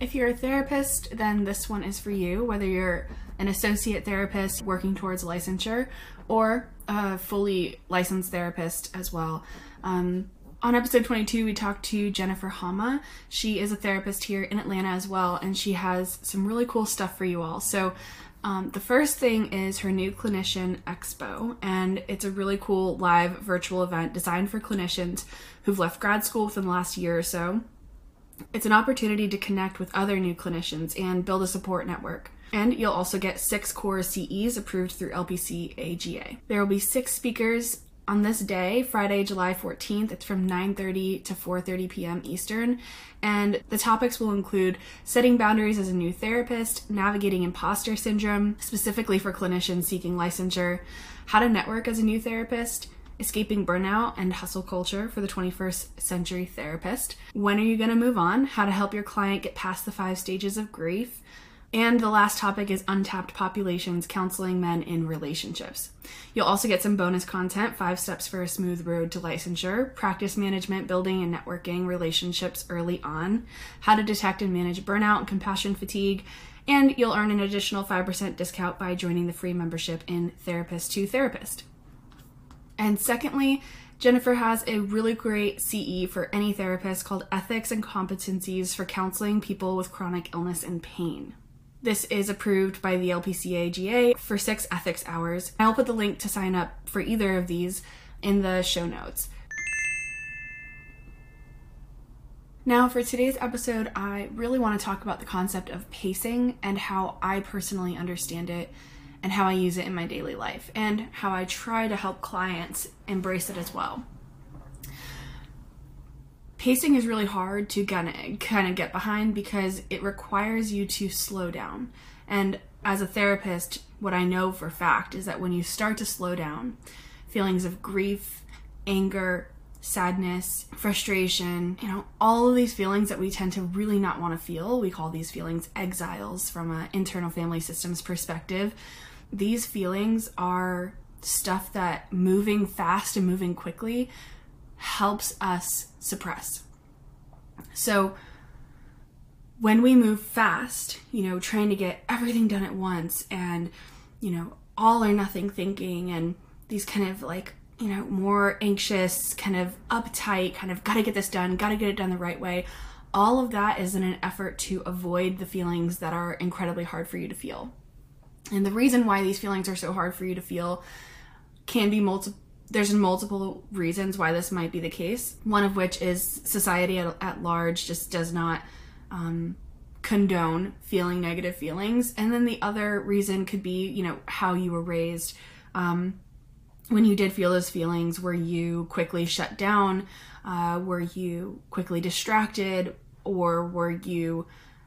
If you're a therapist, then this one is for you, whether you're an associate therapist working towards licensure or a fully licensed therapist as well. Um, on episode 22, we talked to Jennifer Hama. She is a therapist here in Atlanta as well, and she has some really cool stuff for you all. So, um, the first thing is her new Clinician Expo, and it's a really cool live virtual event designed for clinicians who've left grad school within the last year or so. It's an opportunity to connect with other new clinicians and build a support network. And you'll also get six core CEs approved through LPC AGA. There will be six speakers on this day, Friday, July 14th. It's from 9:30 to 4:30 p.m. Eastern, and the topics will include setting boundaries as a new therapist, navigating imposter syndrome, specifically for clinicians seeking licensure, how to network as a new therapist, escaping burnout and hustle culture for the 21st century therapist, when are you going to move on, how to help your client get past the five stages of grief, and the last topic is untapped populations counseling men in relationships. You'll also get some bonus content five steps for a smooth road to licensure, practice management, building and networking relationships early on, how to detect and manage burnout and compassion fatigue, and you'll earn an additional 5% discount by joining the free membership in Therapist to Therapist. And secondly, Jennifer has a really great CE for any therapist called Ethics and Competencies for Counseling People with Chronic Illness and Pain. This is approved by the LPCAGA for six ethics hours. I'll put the link to sign up for either of these in the show notes. Now, for today's episode, I really want to talk about the concept of pacing and how I personally understand it and how I use it in my daily life and how I try to help clients embrace it as well pacing is really hard to kind of get behind because it requires you to slow down. And as a therapist, what I know for fact is that when you start to slow down, feelings of grief, anger, sadness, frustration, you know, all of these feelings that we tend to really not want to feel, we call these feelings exiles from an internal family systems perspective. These feelings are stuff that moving fast and moving quickly helps us suppress. So, when we move fast, you know, trying to get everything done at once and, you know, all or nothing thinking and these kind of like, you know, more anxious, kind of uptight, kind of gotta get this done, gotta get it done the right way, all of that is in an effort to avoid the feelings that are incredibly hard for you to feel. And the reason why these feelings are so hard for you to feel can be multiple there's multiple reasons why this might be the case. One of which is society at, at large just does not um, condone feeling negative feelings, and then the other reason could be, you know, how you were raised. Um, when you did feel those feelings, were you quickly shut down? Uh, were you quickly distracted, or were you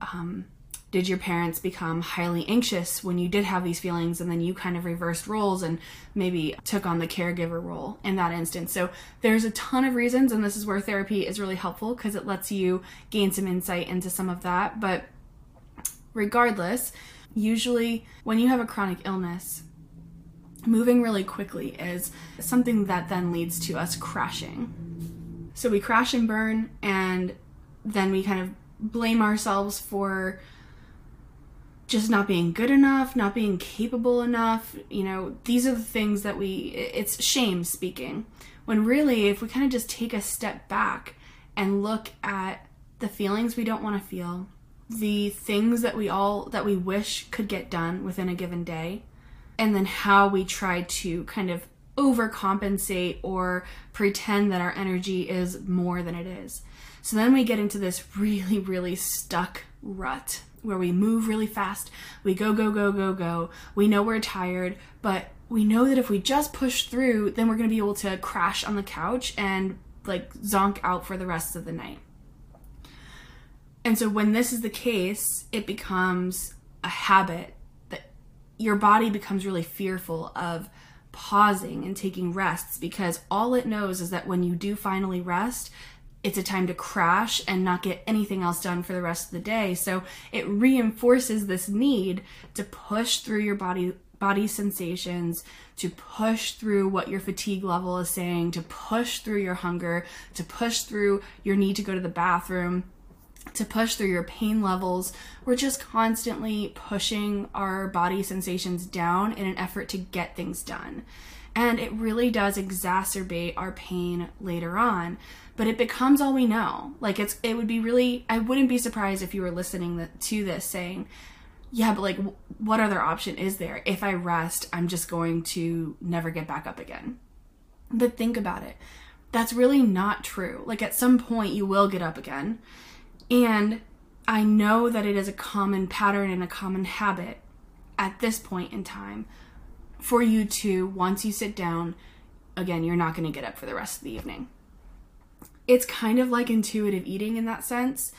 um, did your parents become highly anxious when you did have these feelings and then you kind of reversed roles and maybe took on the caregiver role in that instance? So there's a ton of reasons and this is where therapy is really helpful because it lets you gain some insight into some of that. But regardless usually when you have a chronic illness moving really quickly is something that then leads to us crashing. So we crash and burn and then we kind of blame ourselves for just not being good enough, not being capable enough. You know, these are the things that we, it's shame speaking. When really, if we kind of just take a step back and look at the feelings we don't want to feel, the things that we all, that we wish could get done within a given day, and then how we try to kind of overcompensate or pretend that our energy is more than it is. So then we get into this really, really stuck rut where we move really fast. We go, go, go, go, go. We know we're tired, but we know that if we just push through, then we're going to be able to crash on the couch and like zonk out for the rest of the night. And so when this is the case, it becomes a habit that your body becomes really fearful of pausing and taking rests because all it knows is that when you do finally rest, it's a time to crash and not get anything else done for the rest of the day. So it reinforces this need to push through your body body sensations, to push through what your fatigue level is saying, to push through your hunger, to push through your need to go to the bathroom. to push through your pain levels. We're just constantly pushing our body sensations down in an effort to get things done. And it really does exacerbate our pain later on. But it becomes all we know. Like it's it would be really I wouldn't be surprised if you were listening to this saying, yeah, but like what other option is there? If I rest, I'm just going to never get back up again. But think about it. That's really not true. Like at some point you will get up again and I know that it is a common pattern and a common habit at this point in time for you to, once you sit down, again, you're not going to get up for the rest of the evening. It's kind of like intuitive eating in that sense.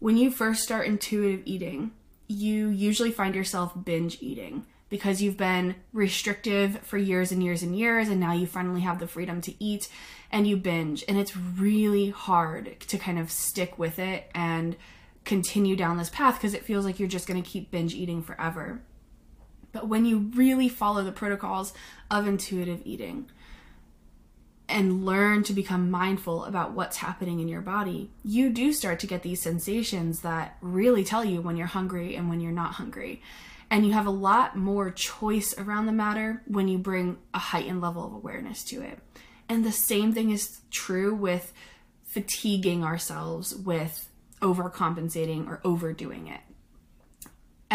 When you first start intuitive eating, you usually find yourself binge eating because you've been restrictive for years and years and years, and now you finally have the freedom to eat and you binge. And it's really hard to kind of stick with it and continue down this path because it feels like you're just going to keep binge eating forever. But when you really follow the protocols of intuitive eating and learn to become mindful about what's happening in your body, you do start to get these sensations that really tell you when you're hungry and when you're not hungry. And you have a lot more choice around the matter when you bring a heightened level of awareness to it. And the same thing is true with fatiguing ourselves with overcompensating or overdoing it.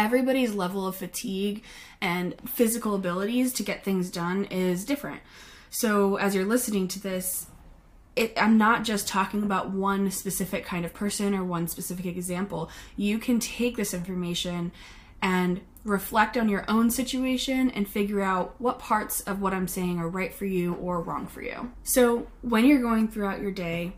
Everybody's level of fatigue and physical abilities to get things done is different. So, as you're listening to this, it, I'm not just talking about one specific kind of person or one specific example. You can take this information and reflect on your own situation and figure out what parts of what I'm saying are right for you or wrong for you. So, when you're going throughout your day,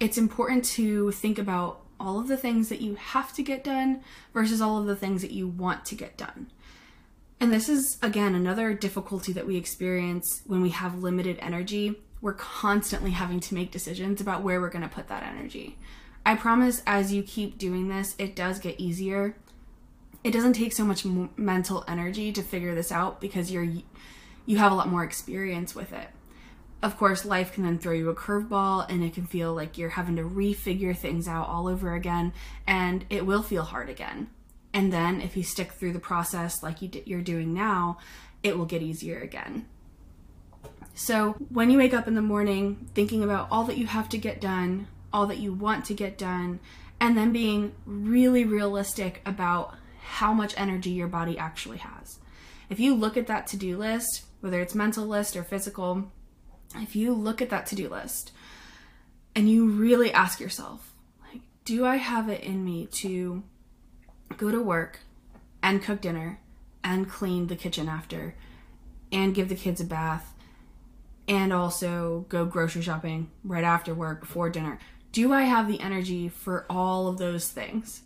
it's important to think about all of the things that you have to get done versus all of the things that you want to get done. And this is, again, another difficulty that we experience when we have limited energy. We're constantly having to make decisions about where we're going to put that energy. I promise as you keep doing this, it does get easier it doesn't take so much mental energy to figure this out because you're you have a lot more experience with it. Of course, life can then throw you a curveball and it can feel like you're having to refigure things out all over again and it will feel hard again. And then if you stick through the process like you you're doing now, it will get easier again. So, when you wake up in the morning thinking about all that you have to get done, all that you want to get done, and then being really realistic about how much energy your body actually has. If you look at that to do list, whether it's mental list or physical, if you look at that to do list and you really ask yourself, like, do I have it in me to go to work and cook dinner and clean the kitchen after and give the kids a bath and also go grocery shopping right after work before dinner? Do I have the energy for all of those things?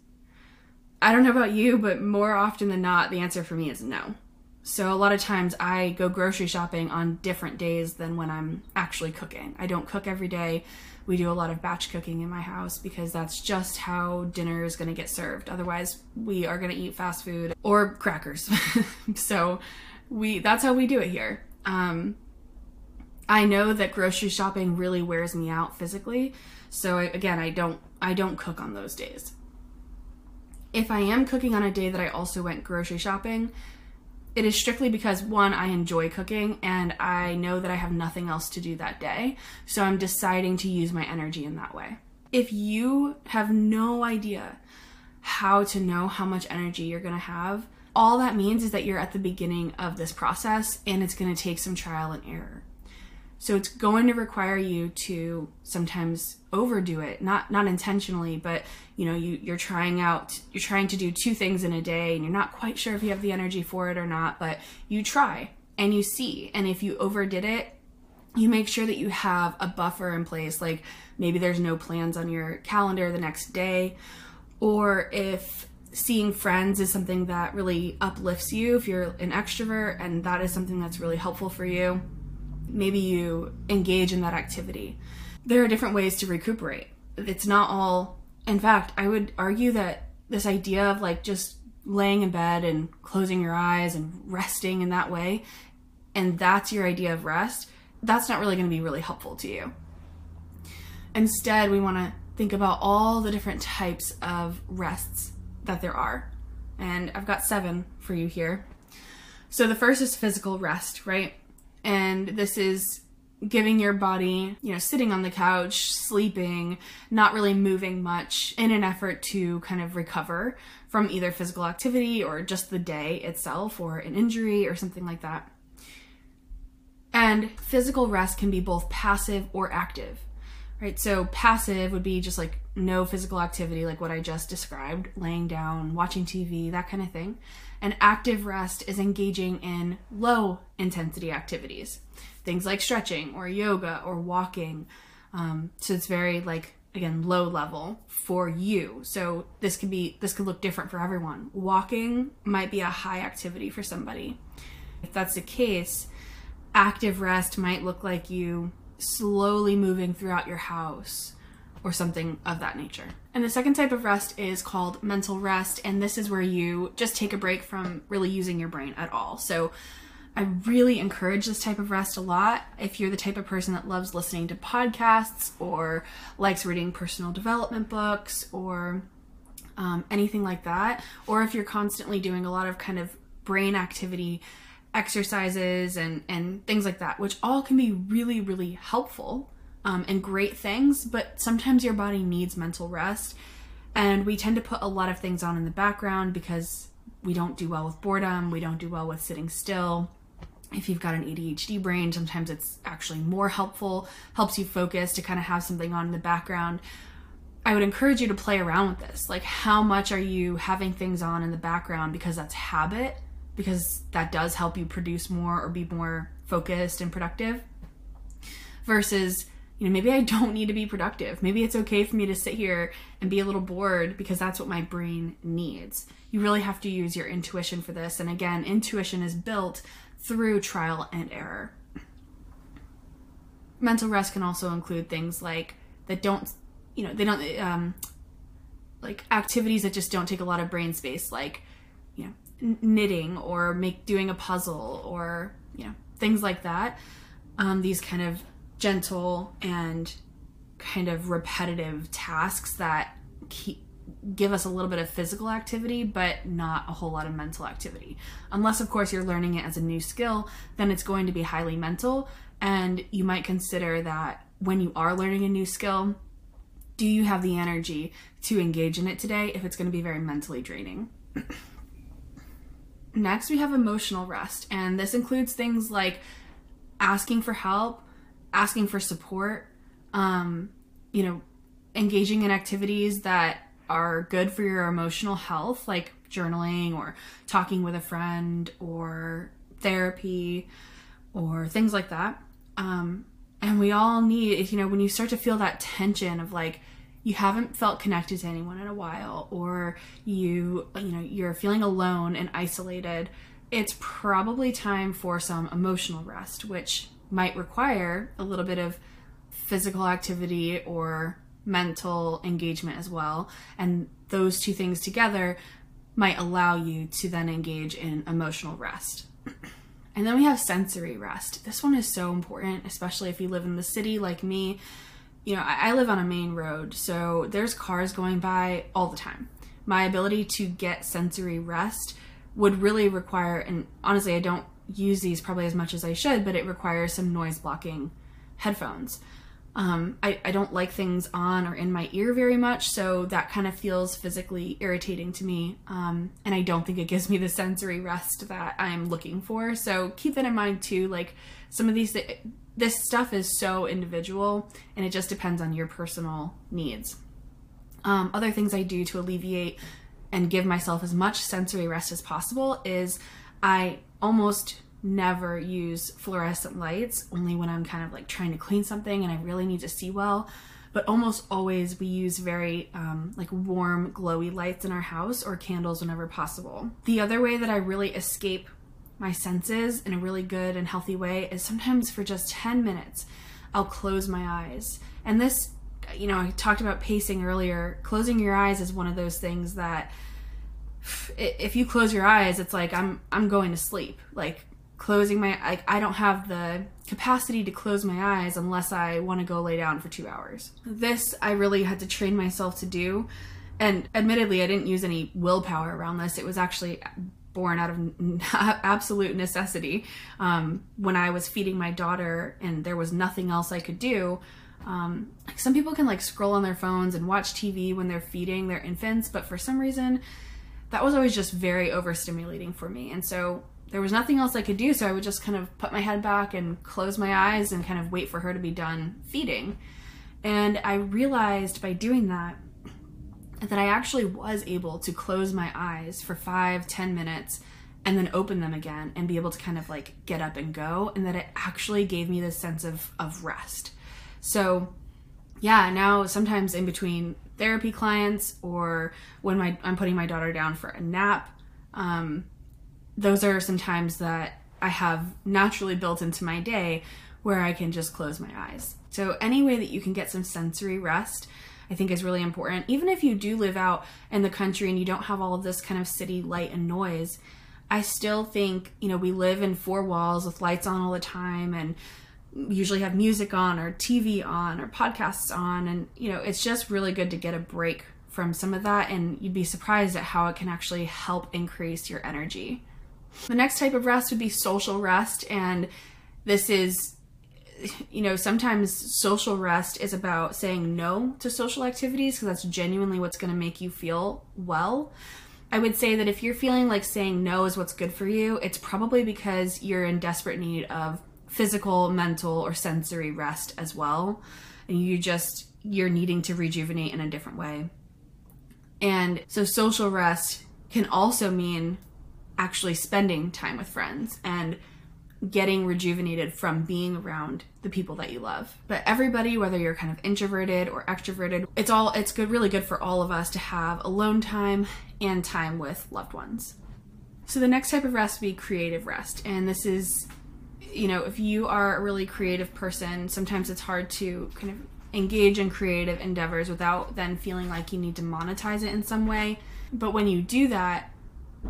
I don't know about you, but more often than not, the answer for me is no. So a lot of times I go grocery shopping on different days than when I'm actually cooking. I don't cook every day. We do a lot of batch cooking in my house because that's just how dinner is going to get served. Otherwise, we are going to eat fast food or crackers. so we that's how we do it here. Um, I know that grocery shopping really wears me out physically. So again, I don't I don't cook on those days if I am cooking on a day that I also went grocery shopping, it is strictly because one, I enjoy cooking and I know that I have nothing else to do that day. So I'm deciding to use my energy in that way. If you have no idea how to know how much energy you're going to have, all that means is that you're at the beginning of this process and it's going to take some trial and error. So it's going to require you to sometimes overdo it, not not intentionally, but you know, you you're trying out you're trying to do two things in a day and you're not quite sure if you have the energy for it or not, but you try and you see. And if you overdid it, you make sure that you have a buffer in place like maybe there's no plans on your calendar the next day or if seeing friends is something that really uplifts you if you're an extrovert and that is something that's really helpful for you maybe you engage in that activity. There are different ways to recuperate. It's not all, in fact, I would argue that this idea of like just laying in bed and closing your eyes and resting in that way, and that's your idea of rest, that's not really going to be really helpful to you. Instead, we want to think about all the different types of rests that there are. And I've got seven for you here. So the first is physical rest, right? And this is giving your body, you know, sitting on the couch, sleeping, not really moving much in an effort to kind of recover from either physical activity or just the day itself or an injury or something like that. And physical rest can be both passive or active, right? So, passive would be just like no physical activity, like what I just described, laying down, watching TV, that kind of thing. And active rest is engaging in low intensity activities, things like stretching or yoga or walking. Um, so, it's very like again low level for you so this could be this could look different for everyone walking might be a high activity for somebody if that's the case active rest might look like you slowly moving throughout your house or something of that nature. And the second type of rest is called mental rest, and this is where you just take a break from really using your brain at all. So I really encourage this type of rest a lot. If you're the type of person that loves listening to podcasts or likes reading personal development books or um, anything like that, or if you're constantly doing a lot of kind of brain activity exercises and and things like that which all can be really really helpful um, and great things but sometimes your body needs mental rest. And we tend to put a lot of things on in the background because we don't do well with boredom we don't do well with sitting still. If you've got an ADHD brain sometimes it's actually more helpful helps you focus to kind of have something on in the background. I would encourage you to play around with this. Like, how much are you having things on in the background because that's habit? Because that does help you produce more or be more focused and productive? Versus you know maybe i don't need to be productive. Maybe it's okay for me to sit here and be a little bored because that's what my brain needs. You really have to use your intuition for this. And again intuition is built through trial and error. Mental rest can also include things like that don't you know they don't um like activities that just don't take a lot of brain space like you know knitting or make doing a puzzle or you know things like that. Um, these kind of gentle and kind of repetitive tasks that keep give us a little bit of physical activity but not a whole lot of mental activity. Unless of course you're learning it as a new skill then it's going to be highly mental. And you might consider that when you are learning a new skill do you have the energy to engage in it today if it's going to be very mentally draining? Next, we have emotional rest, and this includes things like asking for help, asking for support, um, you know, engaging in activities that are good for your emotional health, like journaling or talking with a friend or therapy or things like that. Um, and we all need, you know, when you start to feel that tension of like, you haven't felt connected to anyone in a while or you you know you're feeling alone and isolated it's probably time for some emotional rest which might require a little bit of physical activity or mental engagement as well. And those two things together might allow you to then engage in emotional rest. And then we have sensory rest. This one is so important especially if you live in the city like me. You know, I, live on a main road, so there's cars going by all the time. My ability to get sensory rest would really require, and honestly, I don't use these probably as much as I should, but it requires some noise blocking headphones. Um, I, I don't like things on or in my ear very much, so that kind of feels physically irritating to me. Um, and I don't think it gives me the sensory rest that I'm looking for. So keep that in mind too. Like some of these, this stuff is so individual and it just depends on your personal needs. Um, other things I do to alleviate and give myself as much sensory rest as possible is I almost never use fluorescent lights, only when I'm kind of like trying to clean something and I really need to see well. But almost always we use very um, like warm, glowy lights in our house or candles whenever possible. The other way that I really escape my senses in a really good and healthy way is sometimes for just 10 minutes, I'll close my eyes. And this, you know, I talked about pacing earlier. Closing your eyes is one of those things that if you close your eyes, it's like I'm I'm going to sleep. Like closing my I, I don't have the capacity to close my eyes unless I want to go lay down for 2 hours. This I really had to train myself to do and admittedly I didn't use any willpower around this. It was actually born out of absolute necessity. Um, when I was feeding my daughter and there was nothing else I could do, um, like some people can like scroll on their phones and watch TV when they're feeding their infants, but for some reason, that was always just very overstimulating for me. And so there was nothing else I could do, so I would just kind of put my head back and close my eyes and kind of wait for her to be done feeding. And I realized by doing that that I actually was able to close my eyes for five, ten minutes and then open them again and be able to kind of like get up and go, and that it actually gave me this sense of, of rest. So, yeah, now sometimes in between therapy clients or when my I'm putting my daughter down for a nap, um, those are some times that I have naturally built into my day where I can just close my eyes. So any way that you can get some sensory rest, I think is really important. Even if you do live out in the country and you don't have all of this kind of city light and noise, I still think, you know, we live in four walls with lights on all the time and usually have music on or TV on or podcasts on and you know, it's just really good to get a break from some of that and you'd be surprised at how it can actually help increase your energy. The next type of rest would be social rest and this is you know, sometimes social rest is about saying no to social activities because that's genuinely what's going to make you feel well. I would say that if you're feeling like saying no is what's good for you, it's probably because you're in desperate need of physical, mental, or sensory rest as well. And you just, you're needing to rejuvenate in a different way. And so social rest can also mean actually spending time with friends and getting rejuvenated from being around the people that you love. But everybody, whether you're kind of introverted or extroverted, it's all it's good really good for all of us to have alone time and time with loved ones. So the next type of rest would be creative rest. And this is you know, if you are a really creative person, sometimes it's hard to kind of engage in creative endeavors without then feeling like you need to monetize it in some way. But when you do that,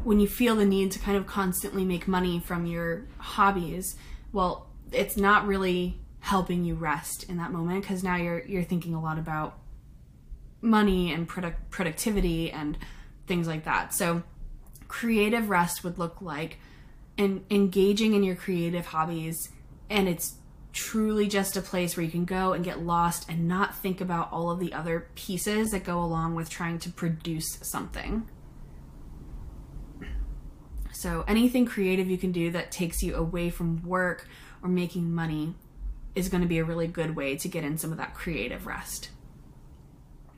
when you feel the need to kind of constantly make money from your hobbies, well, it's not really helping you rest in that moment because now you're you're thinking a lot about money and product productivity and things like that. So creative rest would look like and engaging in your creative hobbies and it's truly just a place where you can go and get lost and not think about all of the other pieces that go along with trying to produce something. So, anything creative you can do that takes you away from work or making money is going to be a really good way to get in some of that creative rest.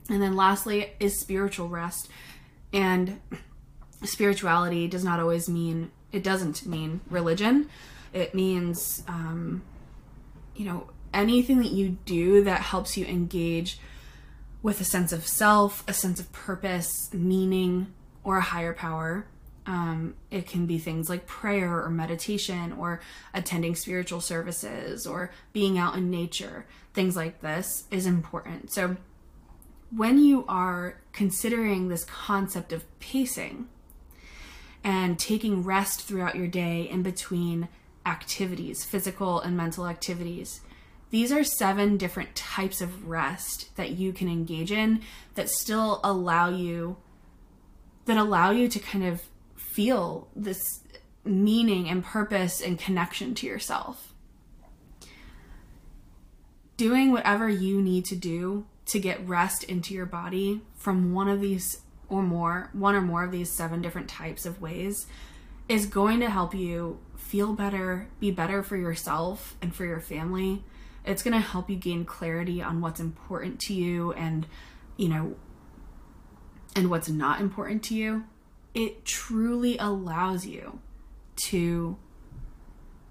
And then, lastly, is spiritual rest. And spirituality does not always mean, it doesn't mean religion. It means, um, you know, anything that you do that helps you engage with a sense of self, a sense of purpose, meaning, or a higher power. Um, it can be things like prayer or meditation or attending spiritual services or being out in nature. Things like this is important. So, when you are considering this concept of pacing and taking rest throughout your day in between activities, physical and mental activities, these are seven different types of rest that you can engage in that still allow you that allow you to kind of feel this meaning and purpose and connection to yourself. Doing whatever you need to do to get rest into your body from one of these or more, one or more of these seven different types of ways is going to help you feel better, be better for yourself and for your family. It's going to help you gain clarity on what's important to you and, you know, and what's not important to you it truly allows you to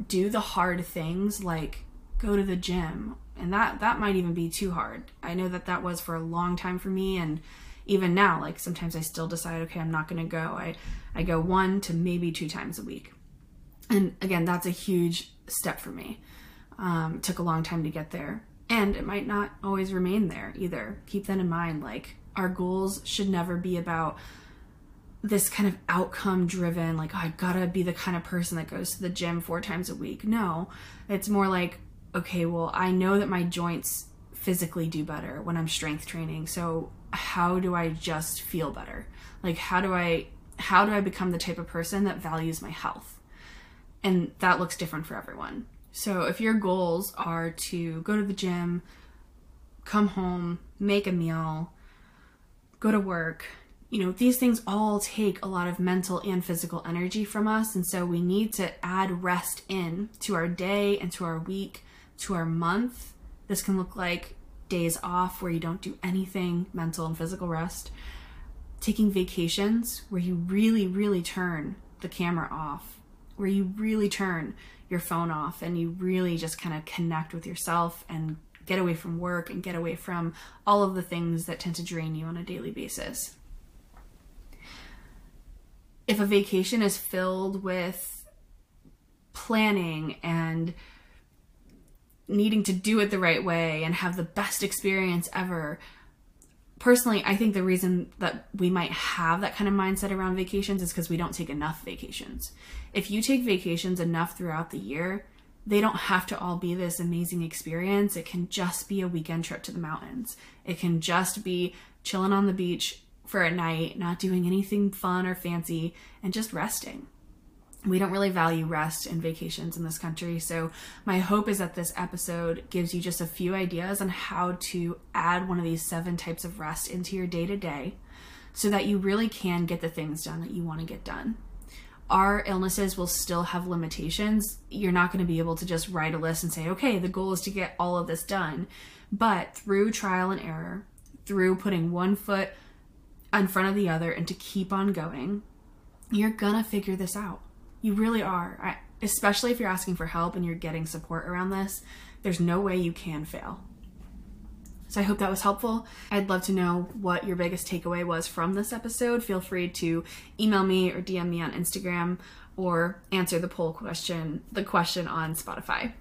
do the hard things like go to the gym and that that might even be too hard i know that that was for a long time for me and even now like sometimes i still decide okay i'm not going to go. I i go one to maybe two times a week. And again that's a huge step for me. Um, took a long time to get there. And it might not always remain there either. Keep that in mind like our goals should never be about this kind of outcome driven, like, oh, I gotta be the kind of person that goes to the gym four times a week. No, it's more like, okay, well, I know that my joints physically do better when I'm strength training. So, how do I just feel better? Like, how do I how do I become the type of person that values my health? And that looks different for everyone. So, if your goals are to go to the gym, come home, make a meal, go to work, you know, these things all take a lot of mental and physical energy from us. And so we need to add rest in to our day and to our week, to our month. This can look like days off where you don't do anything, mental and physical rest. Taking vacations where you really, really turn the camera off, where you really turn your phone off and you really just kind of connect with yourself and get away from work and get away from all of the things that tend to drain you on a daily basis if a vacation is filled with planning and needing to do it the right way and have the best experience ever. Personally i think the reason that we might have that kind of mindset around vacations is because we don't take enough vacations. If you take vacations enough throughout the year they don't have to all be this amazing experience. It can just be a weekend trip to the mountains. It can just be chilling on the beach for a night, not doing anything fun or fancy, and just resting. We don't really value rest and vacations in this country. So, my hope is that this episode gives you just a few ideas on how to add one of these seven types of rest into your day to day so that you really can get the things done that you want to get done. Our illnesses will still have limitations. You're not going to be able to just write a list and say, okay, the goal is to get all of this done. But through trial and error, through putting one foot in front of the other and to keep on going, you're gonna figure this out. You really are. I, especially if you're asking for help and you're getting support around this, there's no way you can fail. So I hope that was helpful. I'd love to know what your biggest takeaway was from this episode. Feel free to email me or DM me on Instagram or answer the poll question, the question on Spotify.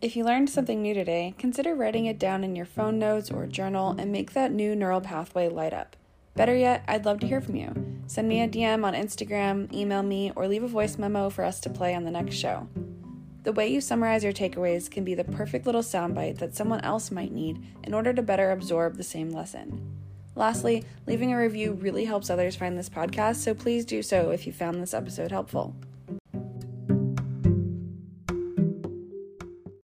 If you learned something new today, consider writing it down in your phone notes or journal and make that new neural pathway light up. Better yet, I'd love to hear from you. Send me a DM on Instagram, email me, or leave a voice memo for us to play on the next show. The way you summarize your takeaways can be the perfect little soundbite that someone else might need in order to better absorb the same lesson. Lastly, leaving a review really helps others find this podcast, so please do so if you found this episode helpful.